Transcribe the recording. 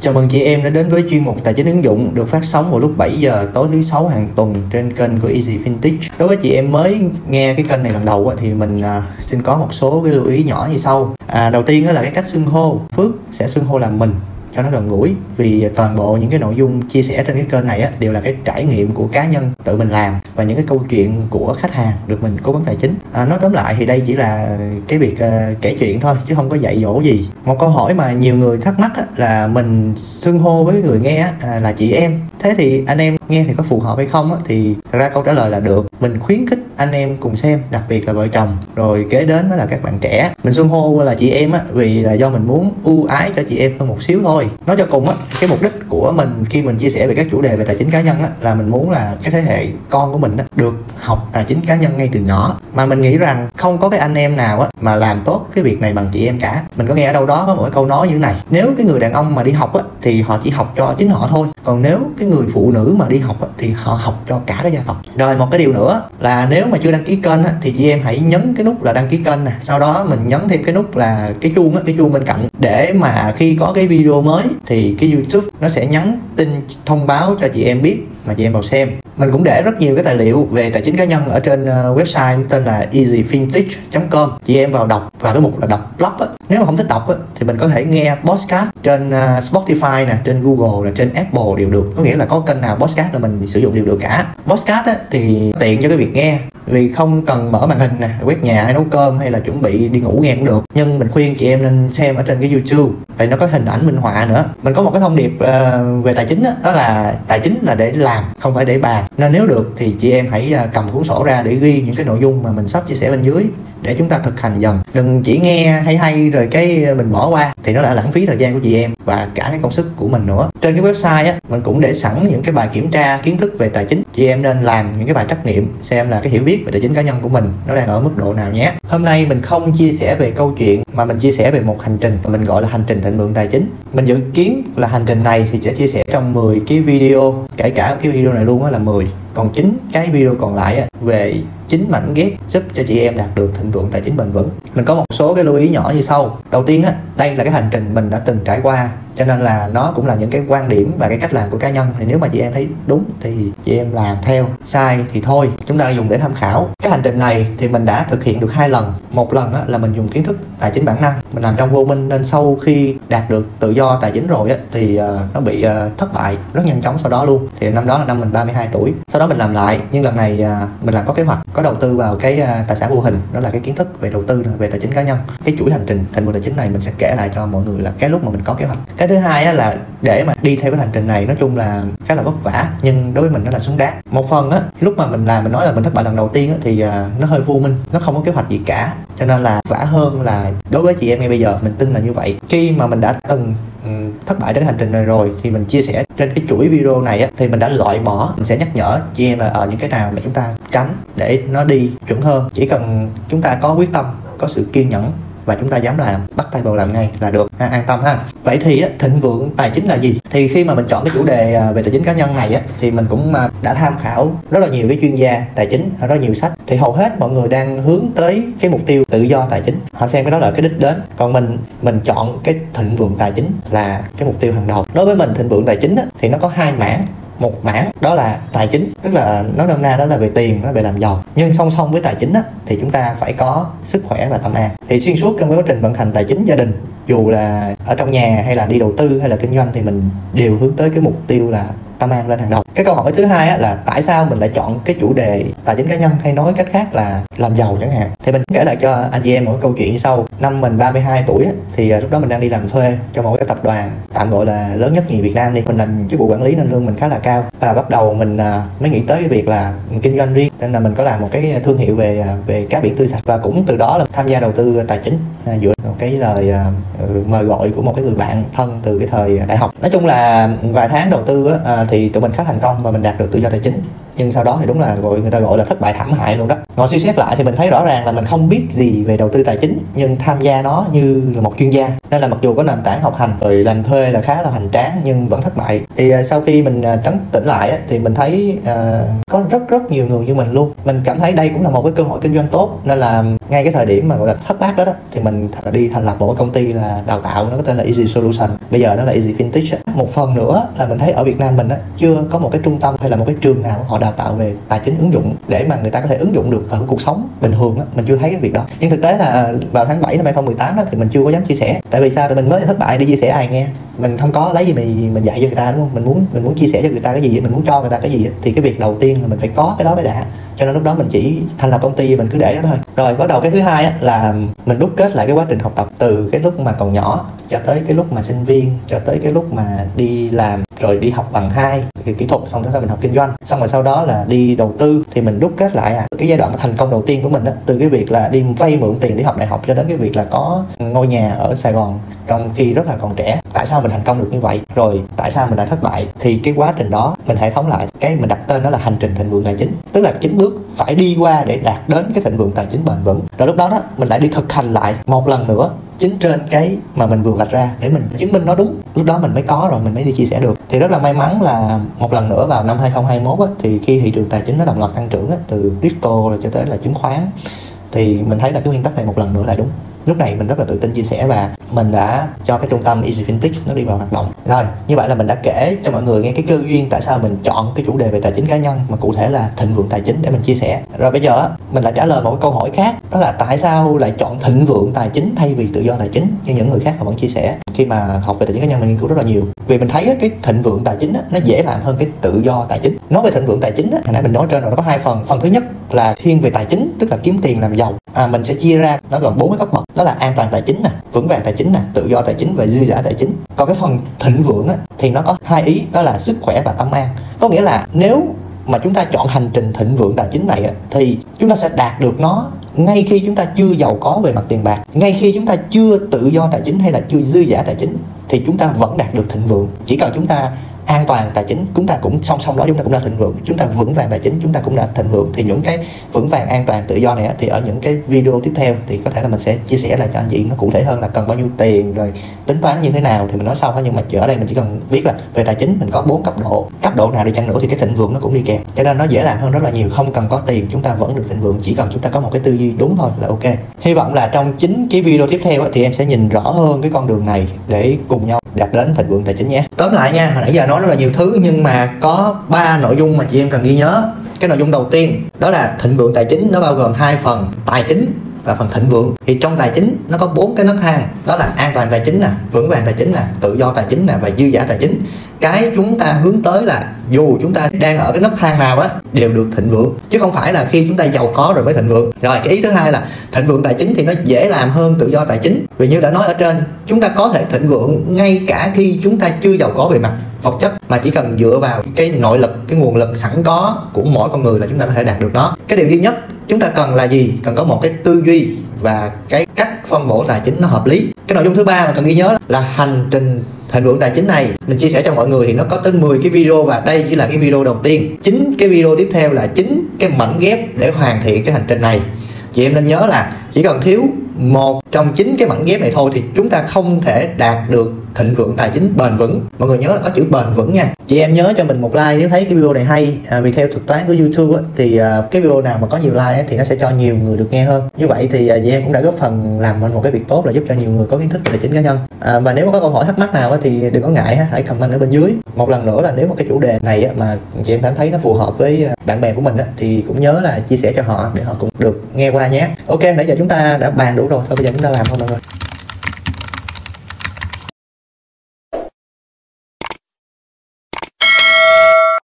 Chào mừng chị em đã đến với chuyên mục Tài chính ứng dụng được phát sóng vào lúc 7 giờ tối thứ sáu hàng tuần trên kênh của Easy Vintage. Đối với chị em mới nghe cái kênh này lần đầu thì mình à, xin có một số cái lưu ý nhỏ như sau. À, đầu tiên đó là cái cách xưng hô. Phước sẽ xưng hô là mình cho nó gần gũi. Vì toàn bộ những cái nội dung chia sẻ trên cái kênh này á, đều là cái trải nghiệm của cá nhân tự mình làm và những cái câu chuyện của khách hàng được mình cố vấn tài chính. À, nói tóm lại thì đây chỉ là cái việc uh, kể chuyện thôi chứ không có dạy dỗ gì. Một câu hỏi mà nhiều người thắc mắc á, là mình xưng hô với người nghe á, à, là chị em thế thì anh em nghe thì có phù hợp hay không á, thì thật ra câu trả lời là được. Mình khuyến khích anh em cùng xem đặc biệt là vợ chồng. Rồi kế đến mới là các bạn trẻ. Mình xưng hô là chị em á vì là do mình muốn ưu ái cho chị em hơn một xíu thôi. Nói cho cùng á cái mục đích của mình khi mình chia sẻ về các chủ đề về tài chính cá nhân á là mình muốn là cái thế hệ con của mình á được học tài chính cá nhân ngay từ nhỏ. Mà mình nghĩ rằng không có cái anh em nào á mà làm tốt cái việc này bằng chị em cả. Mình có nghe ở đâu đó có một cái câu nói như thế này nếu cái người đàn ông mà đi học á thì họ chỉ học cho chính họ thôi. Còn nếu cái người phụ nữ mà đi học thì họ học cho cả cái gia tộc. Rồi một cái điều nữa là nếu mà chưa đăng ký kênh thì chị em hãy nhấn cái nút là đăng ký kênh nè. Sau đó mình nhấn thêm cái nút là cái chuông cái chuông bên cạnh. Để mà khi có cái video mới, thì cái youtube nó sẽ nhắn tin thông báo cho chị em biết mà chị em vào xem mình cũng để rất nhiều cái tài liệu về tài chính cá nhân ở trên ờ, website tên là easyfintech.com chị em vào đọc và cái mục là đọc blog á. nếu mà không thích đọc á, thì mình có thể nghe podcast trên ờ, Spotify nè trên Google nè trên Apple đều được. Có nghĩa là có kênh nào podcast là mình sử dụng đều được cả. Podcast á, thì tiện cho cái việc nghe vì không cần mở màn hình nè quét nhà hay nấu cơm hay là chuẩn bị đi ngủ nghe cũng được. Nhưng mình khuyên chị em nên xem ở trên cái youtube vậy nó có hình ảnh minh họa nữa. Mình có một cái thông điệp uh, về tài chính đó, đó là tài chính là để làm không phải để bàn. Nên nếu được thì chị em hãy ờ, cầm cuốn sổ ra để ghi những cái nội dung mà mình sắp chia sẻ bên dưới để chúng ta thực hành dần. Đừng chỉ nghe hay hay rồi cái mình bỏ qua. Thì nó đã lãng phí thời gian của chị em và cả cái công sức của mình nữa. Trên cái website á, mình cũng để sẵn những cái bài kiểm tra kiến thức về tài chính. Chị em nên làm những cái bài trắc nghiệm xem là cái hiểu biết về tài chính cá nhân của mình nó đang ở mức độ nào nhé. Hôm nay mình không chia sẻ về câu chuyện mà mình chia sẻ về một hành trình mà mình gọi là hành trình thịnh vượng tài chính. Mình dự kiến là hành trình này thì sẽ chia sẻ trong 10 cái video, kể cả cái video này luôn á là 10 còn chính cái video còn lại về chính mảnh ghép giúp cho chị em đạt được thịnh vượng tài chính bền vững. Mình có một số cái lưu ý nhỏ như sau. Đầu tiên á, đây là cái hành trình mình đã từng trải qua cho nên là nó cũng là những cái quan điểm và cái cách làm của cá nhân. Thì nếu mà chị em thấy đúng thì chị em làm theo sai thì thôi. Chúng ta dùng để tham khảo. Cái hành trình này thì mình đã thực hiện được hai lần. Một lần á, là mình dùng kiến thức tài chính bản năng. Mình làm trong vô minh nên sau khi đạt được tự do tài chính rồi thì ờ, nó bị ờ, thất bại rất nhanh chóng sau đó luôn. Thì năm đó là năm mình 32 tuổi. Sau đó mình làm lại. Nhưng lần này ờ, mình làm có kế hoạch có đầu tư vào cái tài sản vô hình. Đó là cái kiến thức về đầu tư về tài chính cá nhân. Cái chuỗi hành trình thành vượng tài chính này mình sẽ kể lại cho mọi người là cái lúc mà mình có kế hoạch. Cái thứ hai á, là để mà đi theo cái hành trình này nói chung là khá là vất vả nhưng đối với mình nó là xứng đáng. Một phần á lúc mà mình làm mình nói là mình thất bại lần đầu tiên á, thì uh, nó hơi vô minh nó không có kế hoạch gì cả. Cho nên là vả hơn là đối với chị em ngay bây giờ mình tin là như vậy. Khi mà mình đã từng ừ, thất bại trên hành trình này rồi thì mình chia sẻ trên cái chuỗi video này á, thì mình đã loại bỏ mình sẽ nhắc nhở chị em là ở những cái nào mà chúng ta tránh để nó đi chuẩn hơn. Chỉ cần chúng ta có quyết tâm có sự kiên nhẫn và chúng ta dám làm bắt tay vào làm ngay là được. Ha, an tâm ha. Vậy thì thịnh vượng tài chính là gì? Thì khi mà mình chọn cái chủ đề à, về tài chính cá nhân này thì mình cũng à, đã tham khảo rất là nhiều cái chuyên gia tài chính rất nhiều sách. Thì hầu hết mọi người đang hướng tới cái mục tiêu tự do tài chính. Họ xem cái đó là cái đích đến. Còn mình mình chọn cái thịnh vượng tài chính là cái mục tiêu hàng đầu. Đối với mình thịnh vượng tài chính thì nó có hai mảng một mảng đó là tài chính. Tức là nói nôm na đó là về tiền nó về làm giàu. Nhưng song song với tài chính á, thì chúng ta phải có sức khỏe và tâm an. Thì xuyên suốt trong quá trình vận hành tài chính gia đình dù là ở trong nhà hay là đi đầu tư hay là kinh doanh thì mình đều hướng tới cái mục tiêu là tâm an lên hàng đầu cái câu hỏi thứ hai á, là tại sao mình lại chọn cái chủ đề tài chính cá nhân hay nói cách khác là làm giàu chẳng hạn? Thì mình kể lại cho anh chị em một câu chuyện như sau. Năm mình 32 tuổi á, thì à, lúc đó mình đang đi làm thuê cho một cái tập đoàn tạm gọi là lớn nhất nhì Việt Nam đi. Mình làm chức vụ quản lý nên lương mình khá là cao. Và bắt đầu mình à, mới nghĩ tới cái việc là kinh doanh riêng nên là mình có làm một cái thương hiệu về à, về cá biển tươi sạch và cũng từ đó là tham gia đầu tư tài chính dựa vào cái lời mời gọi của một cái người bạn thân từ cái thời đại học. Nói chung là vài tháng đầu tư á, thì tụi mình khá thành công và mình đạt được tự do tài chính. Nhưng sau đó thì đúng là gọi, người ta gọi là thất bại thảm hại luôn đó ngồi suy xét lại thì mình thấy rõ ràng là mình không biết gì về đầu tư tài chính nhưng tham gia nó như là một chuyên gia. Nên là mặc dù có nền tảng học hành rồi làm thuê là khá là hoành tráng nhưng vẫn thất bại. Thì à, sau khi mình à, trấn tĩnh lại á, thì mình thấy uh, có rất rất nhiều người như mình luôn. Mình cảm thấy đây cũng là một cái cơ hội kinh doanh tốt. Nên là ngay cái thời điểm mà gọi là thất bát đó, đó thì mình đi thành lập một cái công ty là đào tạo nó có tên là Easy Solution. Bây giờ nó là Easy Vintage một phần nữa là mình thấy ở Việt Nam mình á, chưa có một cái trung tâm hay là một cái trường nào họ đào tạo về tài chính ứng dụng để mà người ta có thể ứng dụng được vào cuộc sống bình thường á mình chưa thấy cái việc đó. Nhưng thực tế là à, vào tháng 7 năm 2018 đó thì mình chưa có dám chia sẻ. Tại vì sao? Thì mình mới thất bại đi chia sẻ ai nghe. Mình không có lấy gì mình mình dạy cho người ta đúng không? Mình muốn mình muốn chia sẻ cho người ta cái gì mình muốn cho người ta cái gì thì cái việc đầu tiên là mình phải có cái đó mới đã. Cho nên lúc đó mình chỉ thành lập công ty mình cứ để đó thôi. Rồi bắt đầu cái thứ hai á, là mình đúc kết lại cái quá trình học tập từ cái lúc mà còn nhỏ cho tới cái lúc mà sinh viên cho tới cái lúc mà đi làm rồi đi học bằng hai cái kỹ thuật, xong đó sau mình học kinh doanh. Xong rồi sau đó là đi đầu tư, thì mình đúc kết lại à. Cái giai đoạn thành công đầu tiên của mình á, từ cái việc là đi vay mượn tiền để học đại học cho đến cái việc là có ngôi nhà ở Sài Gòn, trong khi rất là còn trẻ. Tại sao mình thành công được như vậy? Rồi tại sao mình đã thất bại? Thì cái quá trình đó mình hệ thống lại. Cái mình đặt tên đó là hành trình thịnh vượng tài chính. Tức là chín bước phải đi qua để đạt đến cái thịnh vượng tài chính bền vững. Rồi lúc đó đó, mình lại đi thực hành lại một lần nữa chính trên cái mà mình vừa vạch ra để mình chứng minh nó đúng. Lúc đó mình mới có rồi mình mới đi chia sẻ được. Thì rất là may mắn là một lần nữa vào năm 2021 á, thì khi thị trường tài chính nó đồng loạt tăng trưởng á, từ crypto cho tới là chứng khoán thì mình thấy là cái nguyên tắc này một lần nữa là đúng lúc này mình rất là tự tin chia sẻ và mình đã cho cái trung tâm Easy Fintech nó đi vào hoạt động. Rồi như vậy là mình đã kể cho mọi người nghe cái cơ duyên tại sao mình chọn cái chủ đề về tài chính cá nhân mà cụ thể là thịnh vượng tài chính để mình chia sẻ. Rồi bây giờ mình lại trả lời một cái câu hỏi khác đó là tại sao lại chọn thịnh vượng tài chính thay vì tự do tài chính như những người khác họ vẫn chia sẻ khi mà học về tài chính cá nhân mình nghiên cứu rất là nhiều. Vì mình thấy cái thịnh vượng tài chính nó dễ làm hơn cái tự do tài chính. Nói về thịnh vượng tài chính hồi nãy mình nói trên rồi nó có hai phần. Phần thứ nhất là thiên về tài chính tức là kiếm tiền làm giàu. À, mình sẽ chia ra nó gồm bốn cái cấp bậc đó là an toàn tài chính nè vững vàng tài chính nè tự do tài chính và dư giả tài chính. Còn cái phần thịnh vượng á, thì nó có hai ý đó là sức khỏe và tâm an. Có nghĩa là nếu mà chúng ta chọn hành trình thịnh vượng tài chính này á, thì chúng ta sẽ đạt được nó ngay khi chúng ta chưa giàu có về mặt tiền bạc ngay khi chúng ta chưa tự do tài chính hay là chưa dư giả tài chính thì chúng ta vẫn đạt được thịnh vượng. Chỉ cần chúng ta an toàn tài chính, chúng ta cũng song song đó, chúng ta cũng đã thịnh vượng. Chúng ta vững vàng tài chính, chúng ta cũng đã thịnh vượng. Thì những cái vững vàng, an toàn, tự do này thì ở những cái video tiếp theo thì có thể là mình sẽ chia sẻ lại cho anh chị nó cụ thể hơn là cần bao nhiêu tiền, rồi tính toán như thế nào thì mình nói sau nhưng mà ở đây mình chỉ cần biết là về tài chính mình có bốn cấp độ. Cấp độ nào đi chăng nữa thì cái thịnh vượng nó cũng đi kèm. Cho nên nó dễ làm hơn rất là nhiều. Không cần có tiền, chúng ta vẫn được thịnh vượng. Chỉ cần chúng ta có một cái tư duy đúng thôi là ok. Hy vọng là trong chính cái video tiếp theo thì em sẽ nhìn rõ hơn cái con đường này để cùng nhau đạt đến thịnh vượng tài chính nhé. Tóm lại nha, hồi nãy giờ nói rất là nhiều thứ, nhưng mà có ba nội dung mà chị em cần ghi nhớ. Cái nội dung đầu tiên, đó là thịnh vượng tài chính, nó bao gồm hai phần tài chính và phần thịnh vượng. Thì trong tài chính, nó có bốn cái nấc thang, đó là an toàn tài chính nè, vững vàng tài chính nè, tự do tài chính nè và dư giả tài chính cái chúng ta hướng tới là dù chúng ta đang ở cái nấc thang nào á, đều được thịnh vượng. Chứ không phải là khi chúng ta giàu có rồi mới thịnh vượng. Rồi, cái ý thứ hai là thịnh vượng tài chính thì nó dễ làm hơn tự do tài chính. Vì như đã nói ở trên, chúng ta có thể thịnh vượng ngay cả khi chúng ta chưa giàu có về mặt vật chất, mà chỉ cần dựa vào cái nội lực, cái nguồn lực sẵn có của mỗi con người là chúng ta có thể đạt được nó. Cái điều duy nhất, chúng ta cần là gì? Cần có một cái tư duy và cái cách phân bổ tài chính nó hợp lý. Cái nội dung thứ ba mà cần ghi nhớ là hành trình thịnh vượng tài chính này, mình chia sẻ cho mọi người thì nó có tới 10 cái video và đây chỉ là cái video đầu tiên. Chính cái video tiếp theo là chính cái mảnh ghép để hoàn thiện cái hành trình này. Chị em nên nhớ là chỉ cần thiếu một trong chín cái mảnh ghép này thôi thì chúng ta không thể đạt được thịnh vượng tài chính bền vững. Mọi người nhớ là có chữ bền vững nha. Chị em nhớ cho mình một like nếu thấy cái video này hay à, vì theo thuật toán của youtube á, thì à, cái video nào mà có nhiều like á, thì nó sẽ cho nhiều người được nghe hơn. Như vậy thì à, chị em cũng đã góp phần làm một cái việc tốt là giúp cho nhiều người có kiến thức về tài chính cá nhân. À, và nếu mà có câu hỏi thắc mắc nào á, thì đừng có ngại ha, hãy comment ở bên dưới. Một lần nữa là nếu mà cái chủ đề này á, mà chị em cảm thấy nó phù hợp với à, bạn bè của mình á, thì cũng nhớ là chia sẻ cho họ để họ cũng được nghe qua nhé. Ok nãy giờ chúng ta đã bàn đủ rồi thôi bây giờ chúng ta làm thôi mọi người